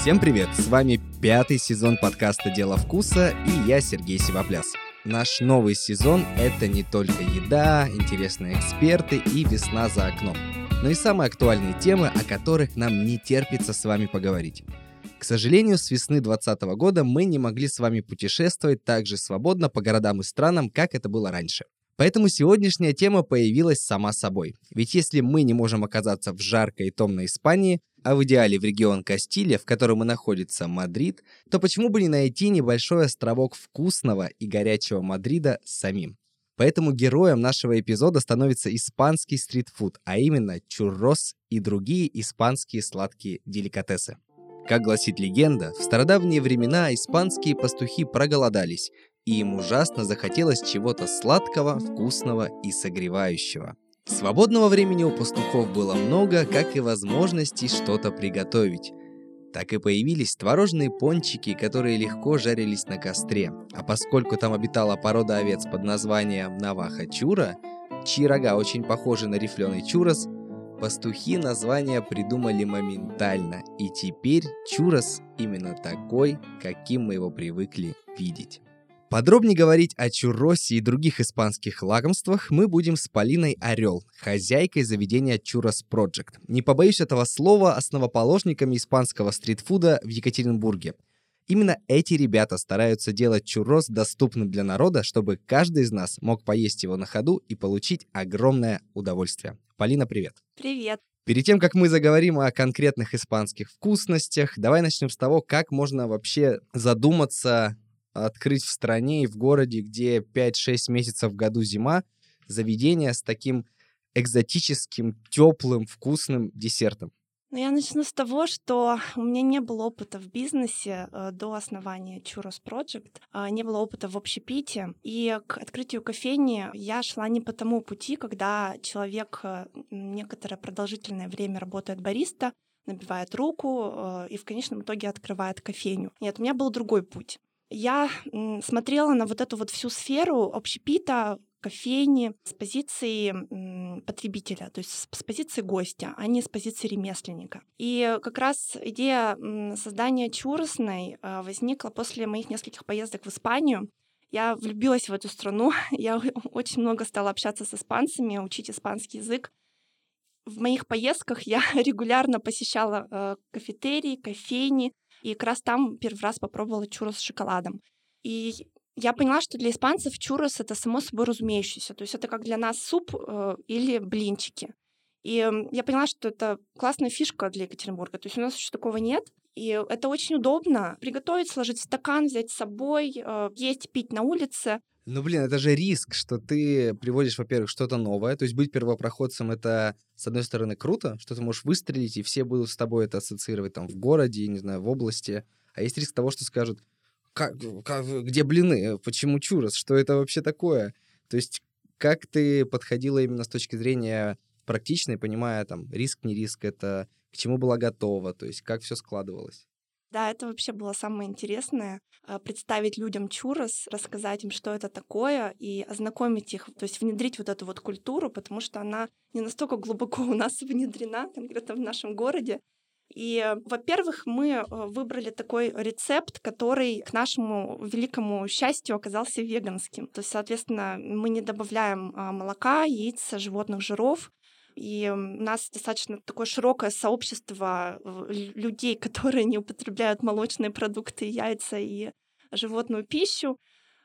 Всем привет! С вами пятый сезон подкаста «Дело вкуса» и я, Сергей Сивопляс. Наш новый сезон — это не только еда, интересные эксперты и весна за окном, но и самые актуальные темы, о которых нам не терпится с вами поговорить. К сожалению, с весны 2020 года мы не могли с вами путешествовать так же свободно по городам и странам, как это было раньше. Поэтому сегодняшняя тема появилась сама собой. Ведь если мы не можем оказаться в жаркой и томной Испании, а в идеале в регион Кастилия, в котором и находится Мадрид, то почему бы не найти небольшой островок вкусного и горячего Мадрида самим? Поэтому героем нашего эпизода становится испанский стритфуд, а именно чуррос и другие испанские сладкие деликатесы. Как гласит легенда, в стародавние времена испанские пастухи проголодались, и им ужасно захотелось чего-то сладкого, вкусного и согревающего. Свободного времени у пастухов было много, как и возможностей что-то приготовить. Так и появились творожные пончики, которые легко жарились на костре. А поскольку там обитала порода овец под названием Наваха Чура, чьи рога очень похожи на рифленый чурос, пастухи название придумали моментально. И теперь чурос именно такой, каким мы его привыкли видеть. Подробнее говорить о чурросе и других испанских лакомствах мы будем с Полиной Орел, хозяйкой заведения Churros Project. Не побоюсь этого слова, основоположниками испанского стритфуда в Екатеринбурге. Именно эти ребята стараются делать чуррос доступным для народа, чтобы каждый из нас мог поесть его на ходу и получить огромное удовольствие. Полина, привет. Привет. Перед тем, как мы заговорим о конкретных испанских вкусностях, давай начнем с того, как можно вообще задуматься открыть в стране и в городе, где 5-6 месяцев в году зима, заведение с таким экзотическим, теплым, вкусным десертом? Ну, я начну с того, что у меня не было опыта в бизнесе э, до основания Churros Project, э, не было опыта в общепите, и к открытию кофейни я шла не по тому пути, когда человек э, некоторое продолжительное время работает бариста, набивает руку э, и в конечном итоге открывает кофейню. Нет, у меня был другой путь я смотрела на вот эту вот всю сферу общепита, кофейни с позиции потребителя, то есть с позиции гостя, а не с позиции ремесленника. И как раз идея создания чуросной а, возникла после моих нескольких поездок в Испанию. Я влюбилась в эту страну, я очень много стала общаться с испанцами, учить испанский язык. В моих поездках я регулярно посещала э, кафетерии, кофейни, и как раз там первый раз попробовала чурос с шоколадом. И я поняла, что для испанцев чурос это само собой разумеющееся. То есть это как для нас суп э, или блинчики. И я поняла, что это классная фишка для Екатеринбурга. То есть у нас еще такого нет. И это очень удобно. Приготовить, сложить в стакан, взять с собой, э, есть, пить на улице. Ну, блин, это же риск, что ты приводишь, во-первых, что-то новое. То есть быть первопроходцем — это, с одной стороны, круто, что ты можешь выстрелить, и все будут с тобой это ассоциировать там в городе, не знаю, в области. А есть риск того, что скажут, как, как, где блины, почему чурос, что это вообще такое? То есть как ты подходила именно с точки зрения практичной, понимая, там, риск, не риск, это к чему была готова, то есть как все складывалось? Да, это вообще было самое интересное а, представить людям чурос, рассказать им, что это такое, и ознакомить их, то есть внедрить вот эту вот культуру, потому что она не настолько глубоко у нас внедрена, конкретно в нашем городе. И, во-первых, мы э, выбрали такой рецепт, который к нашему великому счастью оказался веганским. То есть, соответственно, мы не добавляем а, молока, яиц, животных жиров, и у нас достаточно такое широкое сообщество людей, которые не употребляют молочные продукты, яйца и животную пищу.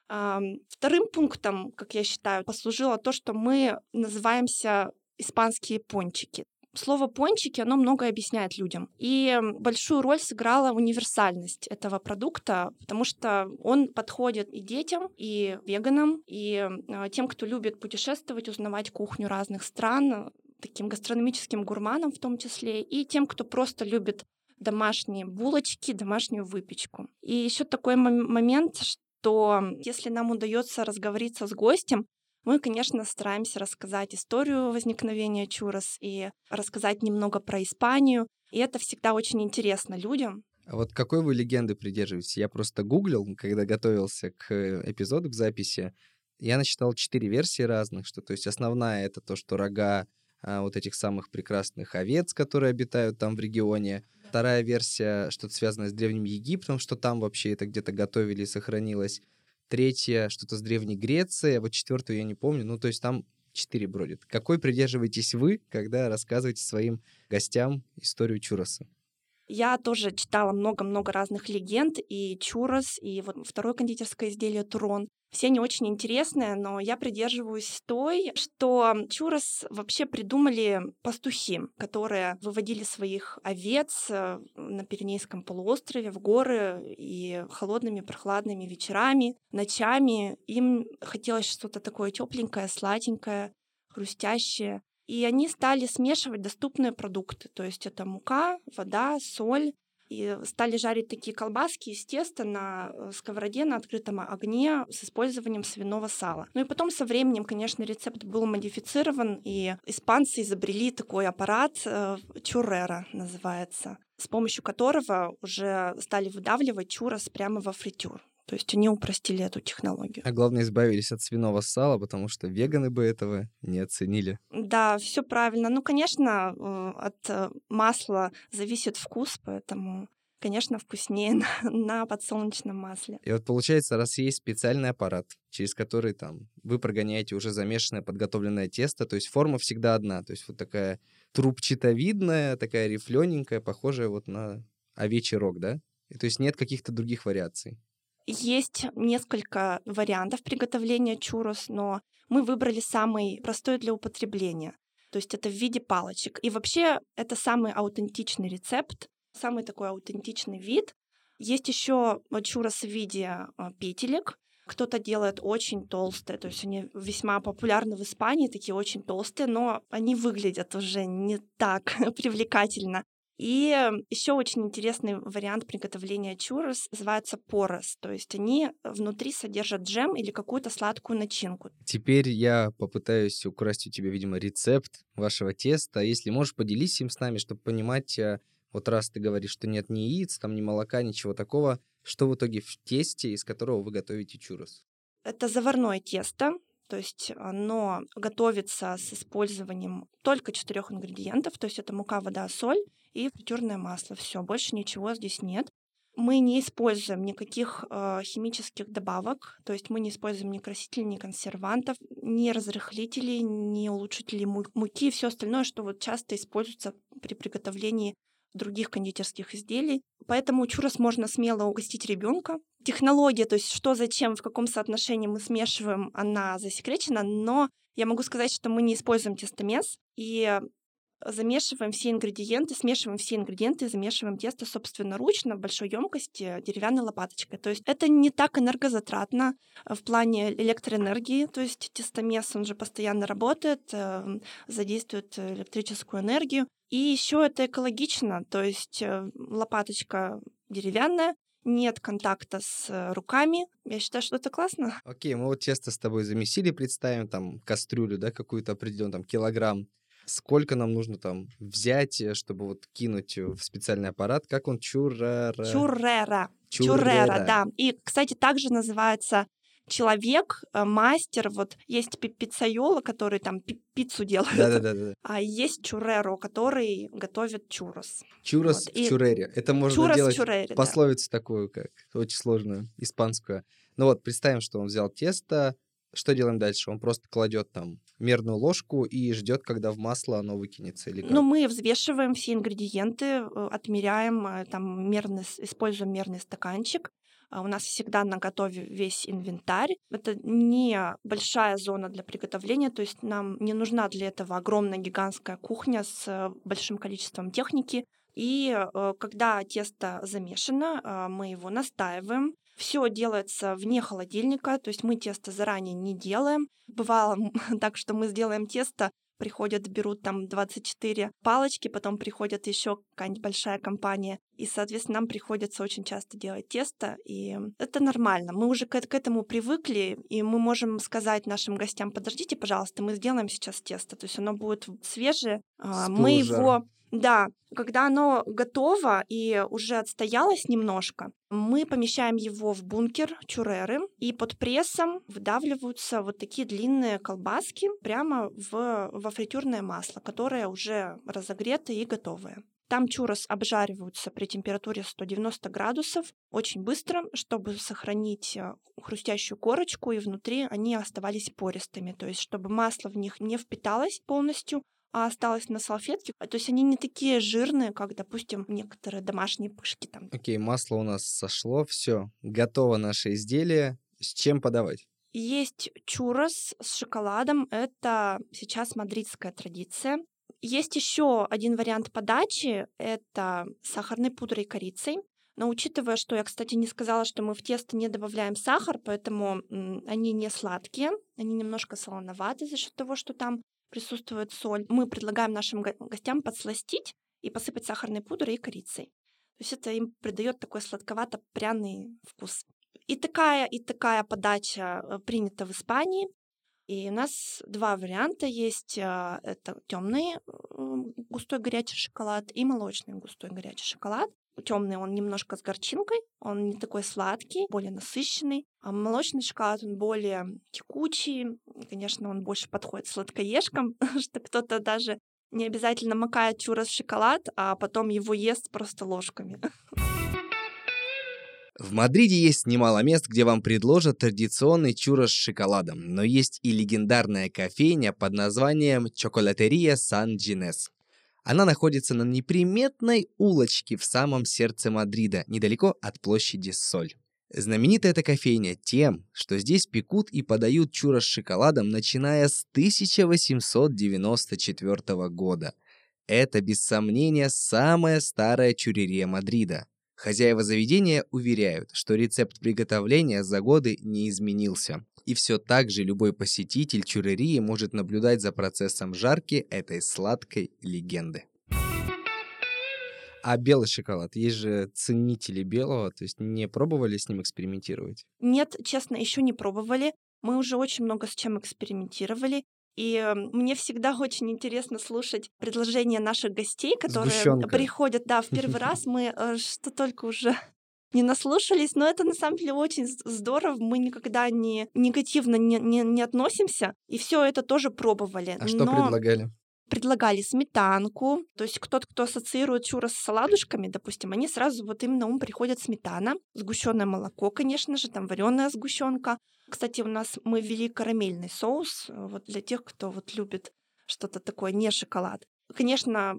Вторым пунктом, как я считаю, послужило то, что мы называемся испанские пончики. Слово пончики, оно многое объясняет людям. И большую роль сыграла универсальность этого продукта, потому что он подходит и детям, и веганам, и а, тем, кто любит путешествовать, узнавать кухню разных стран, таким гастрономическим гурманам в том числе, и тем, кто просто любит домашние булочки, домашнюю выпечку. И еще такой момент, что если нам удается разговориться с гостем, мы, конечно, стараемся рассказать историю возникновения чурос и рассказать немного про Испанию. И это всегда очень интересно людям. А вот какой вы легенды придерживаетесь? Я просто гуглил, когда готовился к эпизоду, к записи. Я насчитал четыре версии разных, что то есть основная это то, что рога вот этих самых прекрасных овец, которые обитают там в регионе. вторая версия что-то связанное с Древним Египтом, что там вообще это где-то готовили и сохранилось. Третья что-то с Древней Грецией, а вот четвертую я не помню. Ну, то есть там четыре бродит. Какой придерживаетесь вы, когда рассказываете своим гостям историю Чуроса? Я тоже читала много-много разных легенд, и Чурос, и вот второе кондитерское изделие Турон. Все они очень интересные, но я придерживаюсь той, что Чурос вообще придумали пастухи, которые выводили своих овец э, на Пиренейском полуострове в горы и холодными прохладными вечерами, ночами. Им хотелось что-то такое тепленькое, сладенькое, хрустящее. И они стали смешивать доступные продукты. То есть это мука, вода, соль. И стали жарить такие колбаски из теста на э, сковороде на открытом огне с использованием свиного сала. Ну и потом со временем, конечно, рецепт был модифицирован, и испанцы изобрели такой аппарат, э, чурера называется, с помощью которого уже стали выдавливать чурос прямо во фритюр. То есть они упростили эту технологию. А главное, избавились от свиного сала, потому что веганы бы этого не оценили. Да, все правильно. Ну, конечно, э, от э, масла зависит вкус, поэтому конечно, вкуснее на, на подсолнечном масле. И вот получается, раз есть специальный аппарат, через который там вы прогоняете уже замешанное подготовленное тесто, то есть форма всегда одна, то есть вот такая трубчатовидная, такая рифлененькая, похожая вот на овечий рог, да? И, то есть нет каких-то других вариаций. Есть несколько вариантов приготовления чурос, но мы выбрали самый простой для употребления. То есть это в виде палочек. И вообще это самый аутентичный рецепт, самый такой аутентичный вид. Есть еще чурос в виде а, петелек. Кто-то делает очень толстые, то есть они весьма популярны в Испании, такие очень толстые, но они выглядят уже не так привлекательно. И еще очень интересный вариант приготовления чурос называется порос, то есть они внутри содержат джем или какую-то сладкую начинку. Теперь я попытаюсь украсть у тебя, видимо, рецепт вашего теста. Если можешь, поделись им с нами, чтобы понимать, э, вот раз ты говоришь, что нет ни яиц, там ни молока, ничего такого, что в итоге в тесте, из которого вы готовите чурос? Это заварное тесто, то есть оно готовится с использованием только четырех ингредиентов, то есть это мука, вода, соль и фритюрное масло. Все, больше ничего здесь нет. Мы не используем никаких э, химических добавок, то есть мы не используем ни красителей, ни консервантов, ни разрыхлителей, ни улучшителей муки, все остальное, что вот часто используется при приготовлении других кондитерских изделий. Поэтому чурос можно смело угостить ребенка. Технология, то есть что, зачем, в каком соотношении мы смешиваем, она засекречена, но я могу сказать, что мы не используем тестомес, и замешиваем все ингредиенты, смешиваем все ингредиенты, замешиваем тесто собственноручно в большой емкости деревянной лопаточкой. То есть это не так энергозатратно в плане электроэнергии, то есть тестомес, он же постоянно работает, эм, задействует электрическую энергию. И еще это экологично, то есть э, лопаточка деревянная, нет контакта с э, руками. Я считаю, что это классно. Окей, мы вот тесто с тобой замесили, представим там кастрюлю, да, какую-то определенную, там килограмм сколько нам нужно там взять, э, чтобы вот кинуть в специальный аппарат, как он чурера. Чурера. Чурера, да. И, кстати, также называется человек, э, мастер, вот есть пиццайола, который там пиццу делает, да, да, да, а есть чуреро, который готовит чурос. Чурос вот. в чурере. Это можно чурос делать чурере, пословицу да. такую, как очень сложную, испанскую. Ну вот, представим, что он взял тесто, что делаем дальше? Он просто кладет там мерную ложку и ждет, когда в масло оно выкинется или как? Ну, мы взвешиваем все ингредиенты, э, отмеряем, э, там мерный, используем мерный стаканчик. А у нас всегда на готове весь инвентарь. Это не большая зона для приготовления, то есть нам не нужна для этого огромная гигантская кухня с э, большим количеством техники. И когда тесто замешано, мы его настаиваем, все делается вне холодильника, то есть мы тесто заранее не делаем. Бывало так, что мы сделаем тесто, приходят, берут там 24 палочки, потом приходят еще какая-нибудь большая компания, и, соответственно, нам приходится очень часто делать тесто, и это нормально. Мы уже к, к этому привыкли, и мы можем сказать нашим гостям, подождите, пожалуйста, мы сделаем сейчас тесто, то есть оно будет свежее, а, мы его да, когда оно готово и уже отстоялось немножко, мы помещаем его в бункер чуреры, и под прессом выдавливаются вот такие длинные колбаски прямо в, во фритюрное масло, которое уже разогрето и готовое. Там чурос обжариваются при температуре 190 градусов очень быстро, чтобы сохранить э, хрустящую корочку, и внутри они оставались пористыми, то есть чтобы масло в них не впиталось полностью, а осталось на салфетке. То есть они не такие жирные, как, допустим, некоторые домашние пышки там. Окей, масло у нас сошло, все, готово наше изделие. С чем подавать? Есть чурос с шоколадом. Это сейчас мадридская традиция. Есть еще один вариант подачи. Это сахарной пудрой и корицей. Но учитывая, что я, кстати, не сказала, что мы в тесто не добавляем сахар, поэтому они не сладкие, они немножко солоноваты за счет того, что там присутствует соль. Мы предлагаем нашим гостям подсластить и посыпать сахарной пудрой и корицей. То есть это им придает такой сладковато-пряный вкус. И такая, и такая подача э, принята в Испании. И у нас два варианта есть. А, это темный густой горячий шоколад и молочный густой горячий шоколад. Темный он немножко с горчинкой, он не такой сладкий, более насыщенный. А молочный шоколад он более текучий. Конечно, он больше подходит сладкоежкам, что кто-то даже не обязательно макает чурос в шоколад, а потом его ест просто ложками. В Мадриде есть немало мест, где вам предложат традиционный чурос с шоколадом, но есть и легендарная кофейня под названием Чоколатерия Сан Джинес. Она находится на неприметной улочке в самом сердце Мадрида, недалеко от площади Соль. Знаменита эта кофейня тем, что здесь пекут и подают чурос с шоколадом, начиная с 1894 года. Это, без сомнения, самая старая чурерия Мадрида. Хозяева заведения уверяют, что рецепт приготовления за годы не изменился. И все так же любой посетитель чурерии может наблюдать за процессом жарки этой сладкой легенды. А белый шоколад? Есть же ценители белого, то есть не пробовали с ним экспериментировать? Нет, честно, еще не пробовали. Мы уже очень много с чем экспериментировали. И эм, мне всегда очень интересно слушать предложения наших гостей, которые Сгущенка. приходят, да, в первый раз. Мы э, что только уже не наслушались, но это на самом деле очень здорово. Мы никогда не негативно не, не, не относимся, и все это тоже пробовали. А что но... предлагали? Предлагали сметанку, то есть кто-то, кто ассоциирует чурос с оладушками, допустим, они сразу вот им на ум приходит сметана, сгущенное молоко, конечно же, там вареная сгущенка, кстати, у нас мы ввели карамельный соус э, вот для тех, кто вот любит что-то такое, не шоколад. Конечно,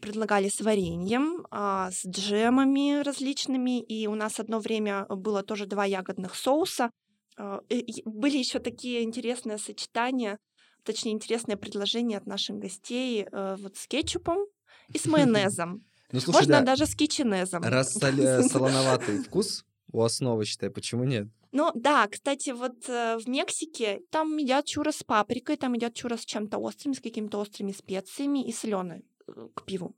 предлагали с вареньем, а, с джемами различными, и у нас одно время было тоже два ягодных соуса. А, были еще такие интересные сочетания, точнее, интересные предложения от наших гостей э, вот с кетчупом и с майонезом. Ну, слушай, Можно да, даже с киченезом. раз соли- солоноватый вкус у основы, считай, почему нет? Ну да, кстати, вот э, в Мексике там едят чурос с паприкой, там едят чурос с чем-то острым, с какими-то острыми специями и соленой э, к пиву.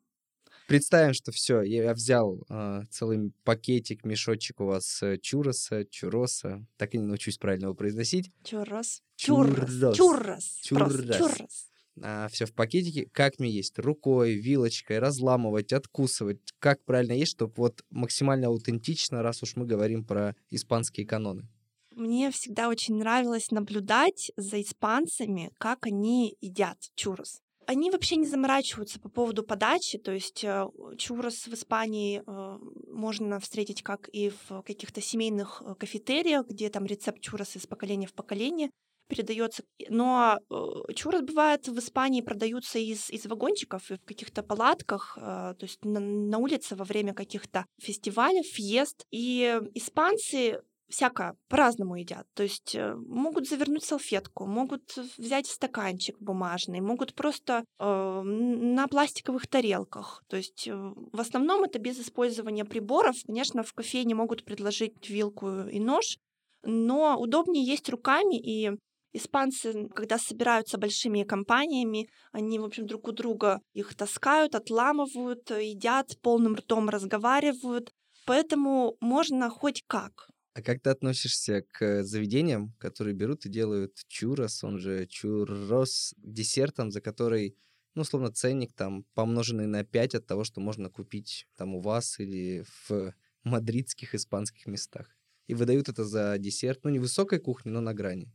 Представим, что все, я взял э, целый пакетик, мешочек у вас э, чуроса, чуроса, так и не научусь правильно его произносить. Чурос. Чуррос. Чуррос. Просто чурос. А, все в пакетике, как мне есть, рукой, вилочкой, разламывать, откусывать, как правильно есть, чтобы вот максимально аутентично, раз уж мы говорим про испанские каноны. Мне всегда очень нравилось наблюдать за испанцами, как они едят чурос. Они вообще не заморачиваются по поводу подачи, то есть э, чурос в Испании э, можно встретить как и в каких-то семейных э, кафетериях, где там рецепт чурос из поколения в поколение, передается. Но э, чурос бывает в Испании продаются из, из вагончиков и в каких-то палатках, э, то есть на, на улице во время каких-то фестивалей, фьест. И испанцы всяко по-разному едят. То есть э, могут завернуть салфетку, могут взять стаканчик бумажный, могут просто э, на пластиковых тарелках. То есть в основном это без использования приборов. Конечно, в кофейне могут предложить вилку и нож, но удобнее есть руками, и Испанцы, когда собираются большими компаниями, они, в общем, друг у друга их таскают, отламывают, едят, полным ртом разговаривают. Поэтому можно хоть как. А как ты относишься к заведениям, которые берут и делают чурос, он же чурос, десертом, за который, ну, словно ценник там помноженный на 5 от того, что можно купить там у вас или в мадридских испанских местах. И выдают это за десерт, ну, не высокой кухни, но на грани.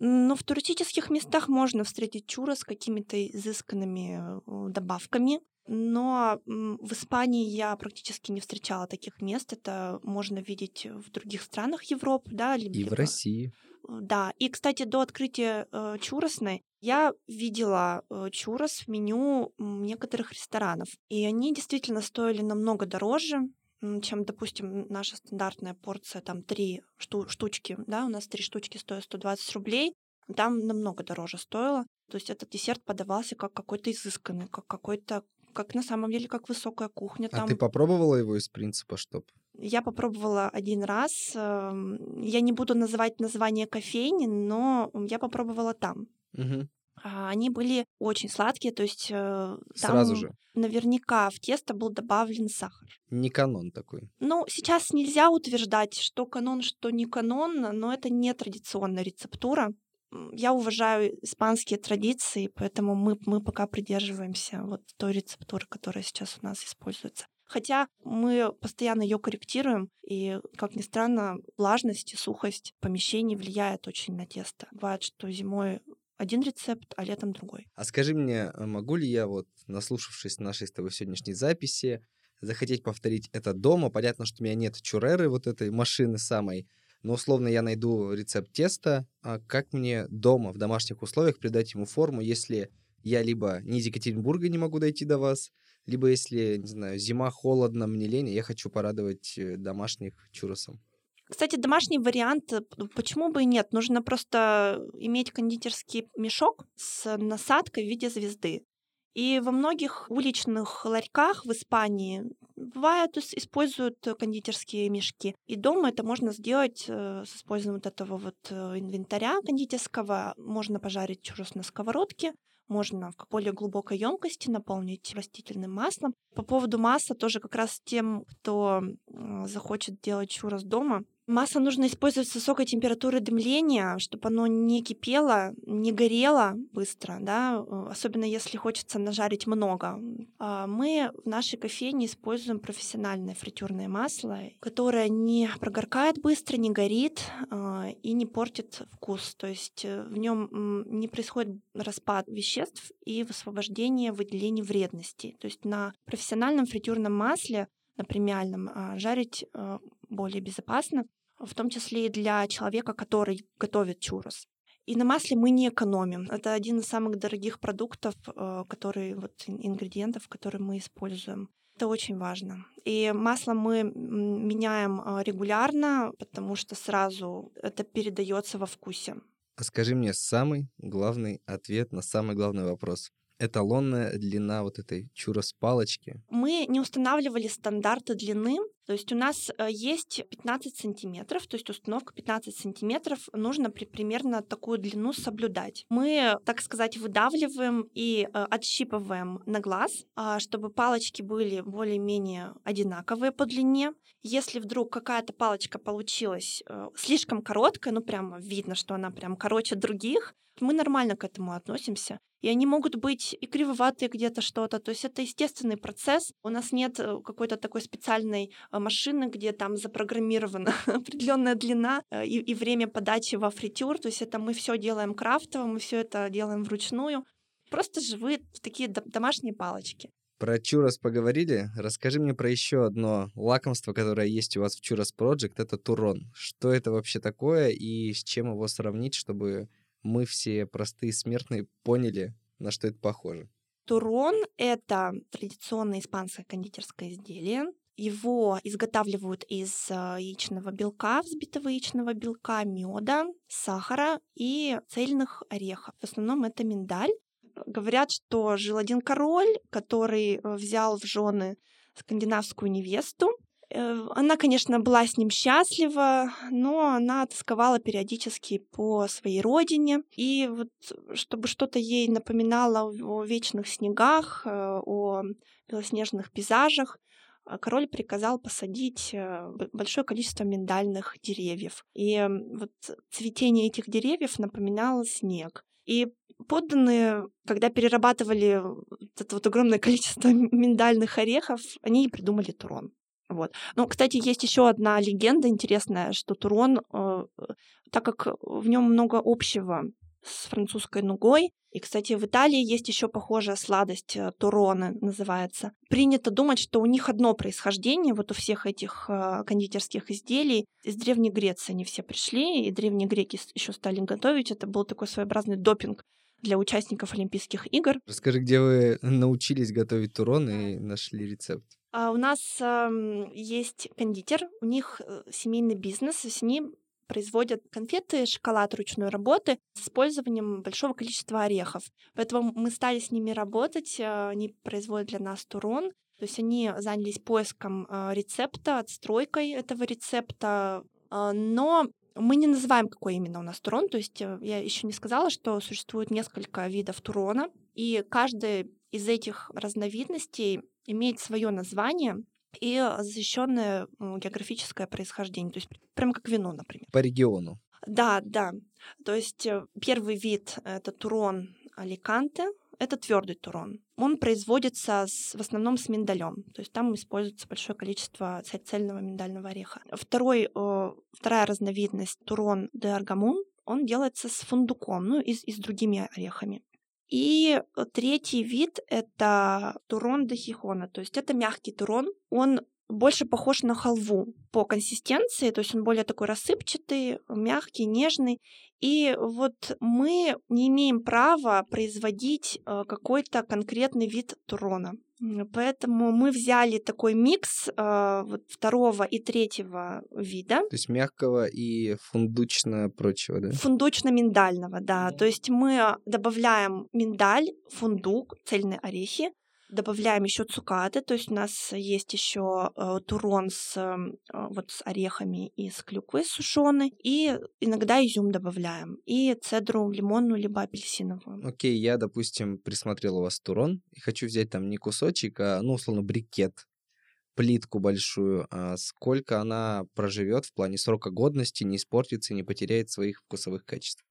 Но в туристических местах можно встретить чура с какими-то изысканными э, добавками. но в Испании я практически не встречала таких мест. Это можно видеть в других странах Европы, да, либо, и в России. Э, да, и, кстати, до открытия э, чуросной я видела э, чурос в меню некоторых ресторанов, и они действительно стоили намного дороже, чем, допустим, наша стандартная порция, там, три шту- штучки, да, у нас три штучки стоят 120 рублей, там намного дороже стоило. То есть этот десерт подавался как какой-то изысканный, как какой-то, как на самом деле, как высокая кухня. А там... ты попробовала его из принципа, чтоб? Я попробовала один раз. Эм, я не буду называть название кофейни, но я попробовала там. Угу. Они были очень сладкие, то есть э, Сразу же. наверняка в тесто был добавлен сахар. Не канон такой. Ну, сейчас нельзя утверждать, что канон, что не канон, но это не традиционная рецептура я уважаю испанские традиции, поэтому мы, мы пока придерживаемся вот той рецептуры, которая сейчас у нас используется. Хотя мы постоянно ее корректируем, и, как ни странно, влажность и сухость помещений влияет очень на тесто. Бывает, что зимой один рецепт, а летом другой. А скажи мне, а могу ли я, вот, наслушавшись нашей с тобой сегодняшней записи, захотеть повторить это дома? Понятно, что у меня нет чуреры, вот этой машины самой, но условно я найду рецепт теста, а как мне дома в домашних условиях придать ему форму, если я либо не из Екатеринбурга не могу дойти до вас, либо если, не знаю, зима, холодно, мне лень, я хочу порадовать э, домашних чуросом. Кстати, домашний вариант, э, почему бы и нет? Нужно просто иметь кондитерский мешок с насадкой в виде звезды. И во многих уличных ларьках в Испании бывает, используют кондитерские мешки. И дома это можно сделать э, с использованием вот этого вот э, инвентаря кондитерского. Можно пожарить чурос на сковородке, можно в более глубокой емкости наполнить растительным маслом. По поводу масла тоже как раз тем, кто захочет делать чурос дома, Масло нужно использовать с высокой температурой дымления, чтобы оно не кипело, не горело быстро, да, э, особенно если хочется нажарить много. А мы в нашей кофейне используем профессиональное фритюрное масло, которое не прогоркает быстро, не горит а, и не портит вкус. То есть э, в нем не происходит распад веществ и высвобождение выделений вредностей. То есть на профессиональном фритюрном масле на премиальном жарить э, более безопасно в том числе и для человека, который готовит чурос. И на масле мы не экономим. Это один из самых дорогих продуктов, э, которые, вот, ингредиентов, которые мы используем. Это очень важно. И масло мы меняем э, регулярно, потому что сразу это передается во вкусе. А скажи мне самый главный ответ на самый главный вопрос эталонная длина вот этой чурос-палочки? Мы не устанавливали стандарты длины, то есть у нас э, есть 15 сантиметров, то есть установка 15 сантиметров, нужно при, примерно такую длину соблюдать. Мы, так сказать, выдавливаем и э, отщипываем на глаз, э, чтобы палочки были более-менее одинаковые по длине. Если вдруг какая-то палочка получилась э, слишком короткая, ну прямо видно, что она прям короче других, мы нормально к этому относимся. И они могут быть и кривоватые где-то что-то. То есть это естественный процесс. У нас нет э, какой-то такой специальной э, машины, где там запрограммирована определенная длина э, и, и время подачи во фритюр. То есть это мы все делаем крафтово, мы все это делаем вручную. Просто живые такие домашние палочки. Про Чурос поговорили. Расскажи мне про еще одно лакомство, которое есть у вас в Чурос Project. Это турон. Что это вообще такое и с чем его сравнить, чтобы мы все простые смертные поняли, на что это похоже. Турон — это традиционное испанское кондитерское изделие. Его изготавливают из а, яичного белка, взбитого яичного белка, меда, сахара и цельных орехов. В основном это миндаль. Говорят, что жил один король, который э, взял в жены скандинавскую невесту, Э, она, конечно, была с ним счастлива, но она тосковала периодически по своей родине. И вот чтобы что-то ей напоминало о вечных снегах, э, о белоснежных пейзажах, э, король приказал посадить большое количество миндальных деревьев. И вот цветение этих деревьев напоминало снег. И подданные, когда перерабатывали это вот огромное количество миндальных орехов, они придумали турон. Вот. Ну, кстати, есть еще одна легенда интересная, что Турон, э, так как в нем много общего с французской нугой. И, кстати, в Италии есть еще похожая сладость, э, туроны называется. Принято думать, что у них одно происхождение, вот у всех этих э, кондитерских изделий. Из Древней Греции они все пришли, и древние греки еще стали готовить. Это был такой своеобразный допинг для участников Олимпийских игр. Расскажи, где вы научились готовить турон и нашли рецепт? А у нас э, есть кондитер, у них э, семейный бизнес, с ним производят конфеты, шоколад ручной работы с использованием большого количества орехов. Поэтому мы стали с ними работать, э, они производят для нас турон, то есть они занялись поиском э, рецепта, отстройкой этого рецепта, э, но мы не называем, какой именно у нас турон, то есть я еще не сказала, что существует несколько видов турона, и каждый из этих разновидностей имеет свое название, и защищенное географическое происхождение, то есть прямо как вино, например. По региону. Да, да. То есть э, первый вид это турон Аликанте, это твердый турон. Он производится с, в основном с миндалем, то есть там используется большое количество цельного миндального ореха. Второй, вторая разновидность турон де аргамун, он делается с фундуком, ну и, и с другими орехами. И э, третий вид — это турон де хихона, то есть это мягкий турон. Он больше похож на халву по консистенции, то есть он более такой рассыпчатый, мягкий, нежный. И вот мы не имеем права производить э, какой-то конкретный вид турона. Поэтому мы взяли такой микс э, вот второго и третьего вида. То есть мягкого и фундучно-прочего, да? Фундучно-миндального, да. Mm-hmm. То есть мы добавляем миндаль, фундук, цельные орехи, добавляем еще цукаты, то есть у нас есть еще э, турон с, э, вот, с орехами и с клюквой сушеной, и иногда изюм добавляем, и цедру лимонную либо апельсиновую. Окей, okay, я, допустим, присмотрел у вас турон, и хочу взять там не кусочек, а, ну, условно, брикет, плитку большую, а сколько она проживет в плане срока годности, не испортится и не потеряет своих вкусовых качеств?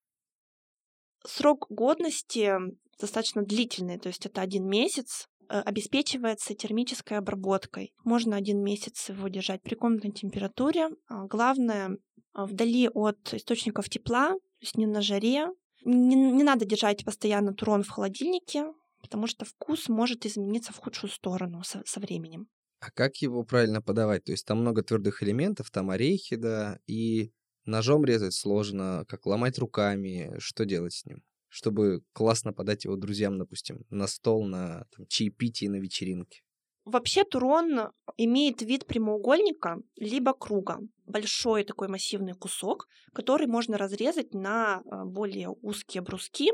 Срок годности достаточно длительный, то есть это один месяц, обеспечивается термической обработкой. Можно один месяц его держать при комнатной температуре. А, главное, а, вдали от источников тепла, то есть не на жаре. Не, не надо держать постоянно турон в холодильнике, потому что вкус может измениться в худшую сторону со, со временем. А как его правильно подавать? То есть там много твердых элементов, там орехи, да, и ножом резать сложно, как ломать руками, что делать с ним? Чтобы классно подать его друзьям, допустим, на стол, на там, чаепитие, на вечеринке? Вообще турон имеет вид прямоугольника либо круга. Большой такой массивный кусок, который можно разрезать на а, более узкие бруски.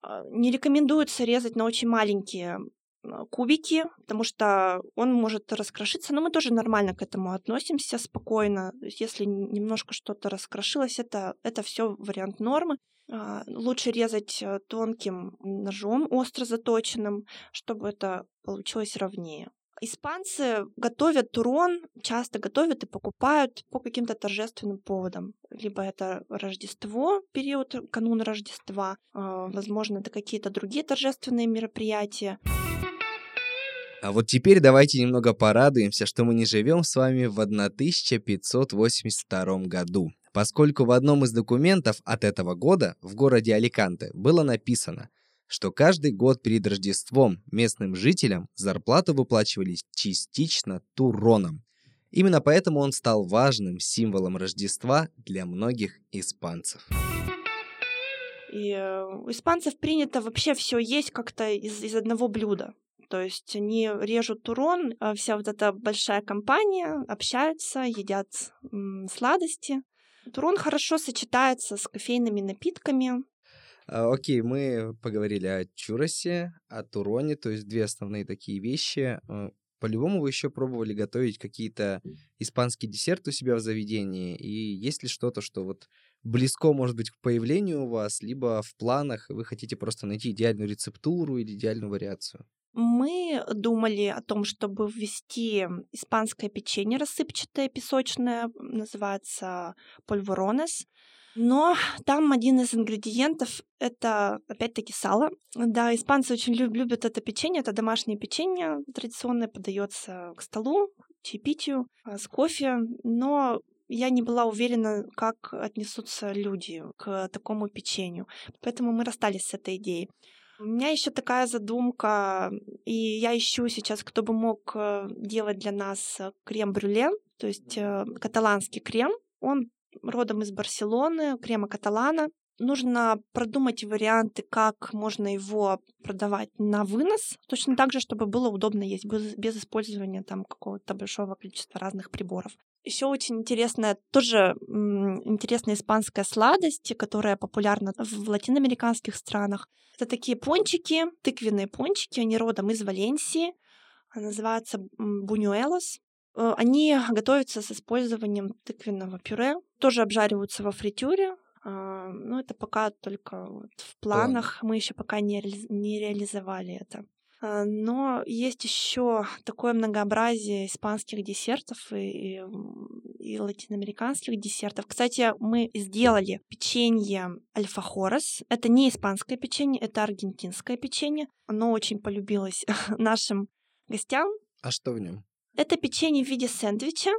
А, не рекомендуется резать на очень маленькие а, кубики, потому что он может раскрошиться, но мы тоже нормально к этому относимся, спокойно. Если немножко что-то раскрошилось, это, это все вариант нормы. А, лучше резать э, тонким ножом, остро заточенным, чтобы это получилось ровнее. Испанцы готовят турон, часто готовят и покупают по каким-то торжественным поводам. Либо это Рождество, период канун Рождества, а, возможно, это какие-то другие торжественные мероприятия. А вот теперь давайте немного порадуемся, что мы не живем с вами в 1582 году поскольку в одном из документов от этого года в городе Аликанте было написано, что каждый год перед Рождеством местным жителям зарплату выплачивались частично туроном. Именно поэтому он стал важным символом Рождества для многих испанцев. И э, у испанцев принято вообще все есть как-то из, из одного блюда. То есть они режут турон, а вся вот эта большая компания общаются, едят сладости. Турон хорошо сочетается с кофейными напитками. А, окей, мы поговорили о чуросе, о туроне, то есть две основные такие вещи. А, по-любому вы еще пробовали готовить какие-то испанские десерты у себя в заведении, и есть ли что-то, что вот близко, может быть, к появлению у вас, либо в планах вы хотите просто найти идеальную рецептуру или идеальную вариацию? Мы думали о том, чтобы ввести испанское печенье рассыпчатое, песочное, называется польворонес. Но там один из ингредиентов — это, опять-таки, сало. Да, испанцы очень люб- любят это печенье. Это домашнее печенье традиционное, подается к столу, чаепитию, а, с кофе. Но я не была уверена, как отнесутся люди к такому печенью. Поэтому мы расстались с этой идеей. У меня еще такая задумка, и я ищу сейчас, кто бы мог э, делать для нас э, крем-брюле, то есть э, каталанский крем. Он родом из Барселоны, крема каталана. Нужно продумать варианты, как можно его продавать на вынос, точно так же, чтобы было удобно есть, без, без использования там какого-то большого количества разных приборов. Еще очень интересная, тоже интересная испанская сладость, которая популярна в латиноамериканских странах. Это такие пончики, тыквенные пончики, они родом из Валенсии, называются бунюэлос. Э, они готовятся с использованием тыквенного пюре, тоже обжариваются во фритюре, а, но это пока только вот в планах, мы еще пока не, не реализовали это. А, но есть еще такое многообразие испанских десертов и, и латиноамериканских десертов. Кстати, мы сделали печенье альфахорес. Это не испанское печенье, это аргентинское печенье. Оно очень полюбилось нашим гостям. А что в нем? Это печенье в виде сэндвича,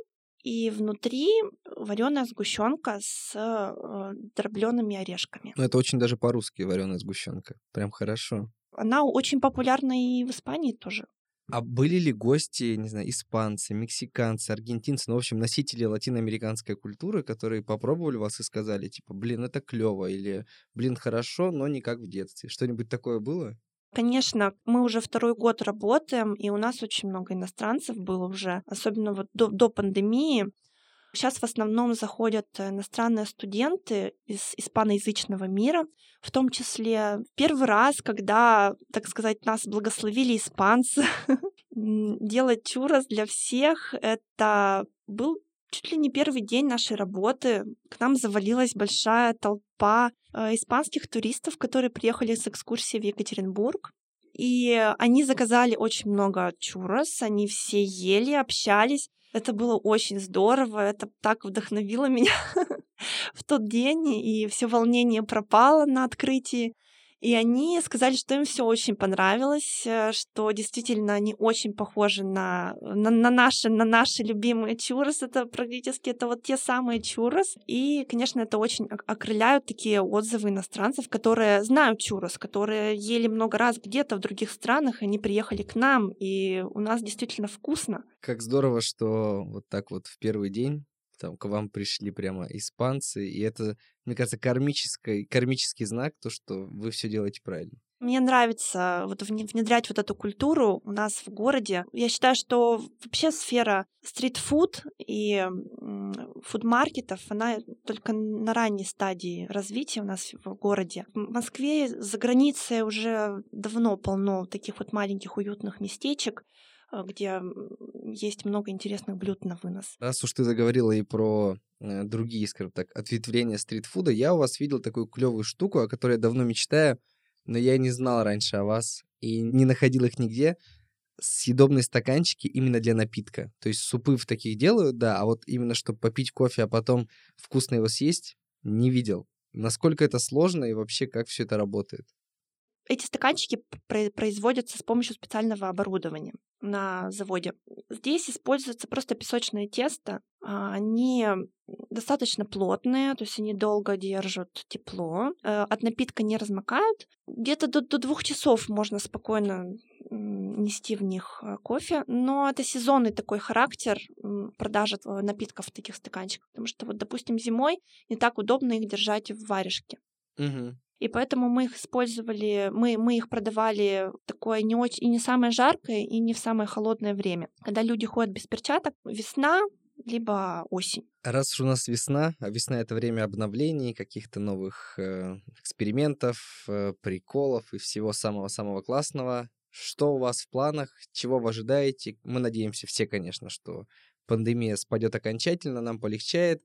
и внутри вареная сгущенка с э, дроблеными орешками. Ну, это очень даже по-русски вареная сгущенка. Прям хорошо. Она очень популярна и в Испании тоже. А были ли гости, не знаю, испанцы, мексиканцы, аргентинцы, ну, в общем, носители латиноамериканской культуры, которые попробовали вас и сказали, типа, блин, это клево, или, блин, хорошо, но не как в детстве. Что-нибудь такое было? Конечно, мы уже второй год работаем, и у нас очень много иностранцев было уже, особенно вот до, до пандемии. Сейчас в основном заходят иностранные студенты из испаноязычного мира, в том числе первый раз, когда, так сказать, нас благословили испанцы. Делать чурос для всех — это был чуть ли не первый день нашей работы. К нам завалилась большая толпа э, испанских туристов, которые приехали с экскурсии в Екатеринбург. И они заказали очень много чурос, они все ели, общались. Это было очень здорово, это так вдохновило меня в тот день, и все волнение пропало на открытии. И они сказали, что им все очень понравилось, э, что действительно они очень похожи на, на, на, наши, на наши любимые чурос. Это практически это вот те самые чурос. И, конечно, это очень окрыляют такие отзывы иностранцев, которые знают чурос, которые ели много раз где-то в других странах, и они приехали к нам, и у нас действительно вкусно. Как здорово, что вот так вот в первый день там к вам пришли прямо испанцы, и это, мне кажется, кармический, кармический знак, то, что вы все делаете правильно. Мне нравится вот внедрять вот эту культуру у нас в городе. Я считаю, что вообще сфера стритфуд и фудмаркетов, она только на ранней стадии развития у нас в городе. В Москве за границей уже давно полно таких вот маленьких уютных местечек, где есть много интересных блюд на вынос. Раз уж ты заговорила и про э, другие, скажем так, ответвления стритфуда, я у вас видел такую клевую штуку, о которой я давно мечтаю, но я не знал раньше о вас и не находил их нигде. Съедобные стаканчики именно для напитка. То есть супы в таких делают, да, а вот именно чтобы попить кофе, а потом вкусно его съесть, не видел. Насколько это сложно и вообще как все это работает? Эти стаканчики производятся с помощью специального оборудования на заводе. Здесь используется просто песочное тесто. А, они достаточно плотные, то есть они долго держат тепло, э, от напитка не размокают. Где-то до, до двух часов можно спокойно нести в них э, кофе, но это сезонный такой характер продажи напитков в таких стаканчиках, потому что вот, допустим, зимой не так удобно их держать в варежке. Угу. И поэтому мы их использовали, мы, мы их продавали такое не очень, и не самое жаркое, и не в самое холодное время. Когда люди ходят без перчаток, весна, либо осень. Раз уж у нас весна, а весна это время обновлений, каких-то новых э, экспериментов, э, приколов и всего самого-самого классного. Что у вас в планах? Чего вы ожидаете? Мы надеемся все, конечно, что пандемия спадет окончательно, нам полегчает.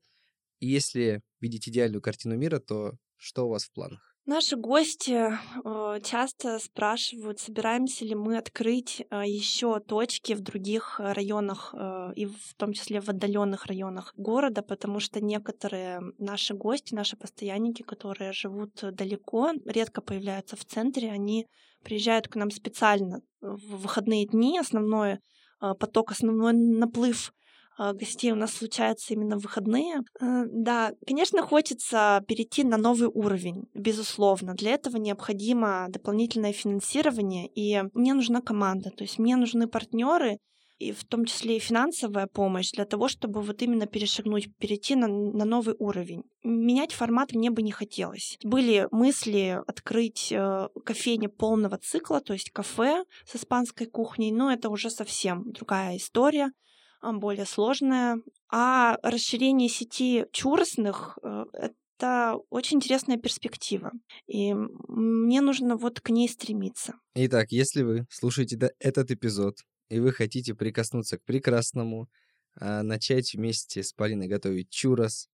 И если видеть идеальную картину мира, то что у вас в планах? Наши гости э, часто спрашивают, собираемся ли мы открыть э, еще точки в других районах э, и в том числе в отдаленных районах города, потому что некоторые наши гости, наши постоянники, которые живут далеко, редко появляются в центре, они приезжают к нам специально в выходные дни, основной поток, основной наплыв гостей у нас случается именно в выходные. Э, да, конечно, хочется перейти на новый уровень, безусловно. Для этого необходимо дополнительное финансирование, и мне нужна команда, то есть мне нужны партнеры, и в том числе и финансовая помощь для того, чтобы вот именно перешагнуть, перейти на, на новый уровень. Менять формат мне бы не хотелось. Были мысли открыть э, кофейни полного цикла, то есть кафе с испанской кухней, но это уже совсем другая история более сложная. А расширение сети чуросных э, это очень интересная перспектива. И мне нужно вот к ней стремиться. Итак, если вы слушаете этот эпизод и вы хотите прикоснуться к прекрасному, а, начать вместе с Полиной готовить чурос,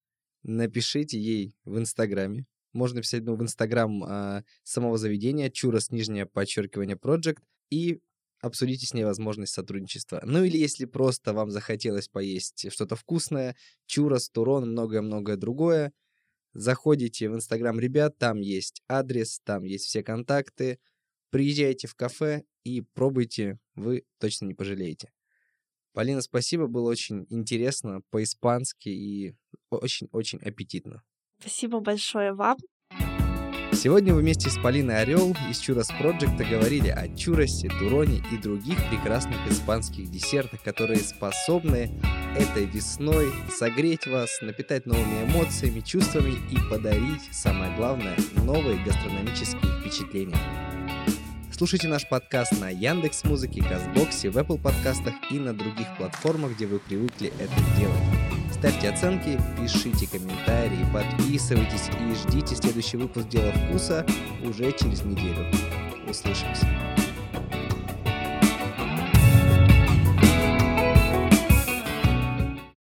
напишите ей в Инстаграме. Можно писать ну, в Инстаграм а, самого заведения чурос, нижнее подчеркивание, project, и обсудите с ней возможность сотрудничества. Ну или если просто вам захотелось поесть что-то вкусное, чурос, турон, многое-многое другое, заходите в Инстаграм ребят, там есть адрес, там есть все контакты, приезжайте в кафе и пробуйте, вы точно не пожалеете. Полина, спасибо, было очень интересно, по-испански и очень-очень аппетитно. Спасибо большое вам. Сегодня вместе с Полиной Орел из Чурос Проджекта говорили о чуросе, туроне и других прекрасных испанских десертах, которые способны этой весной согреть вас, напитать новыми эмоциями, чувствами и подарить, самое главное, новые гастрономические впечатления. Слушайте наш подкаст на Яндекс Музыке, Казбоксе, в Apple подкастах и на других платформах, где вы привыкли это делать. Ставьте оценки, пишите комментарии, подписывайтесь и ждите следующий выпуск «Дела вкуса» уже через неделю. Услышимся.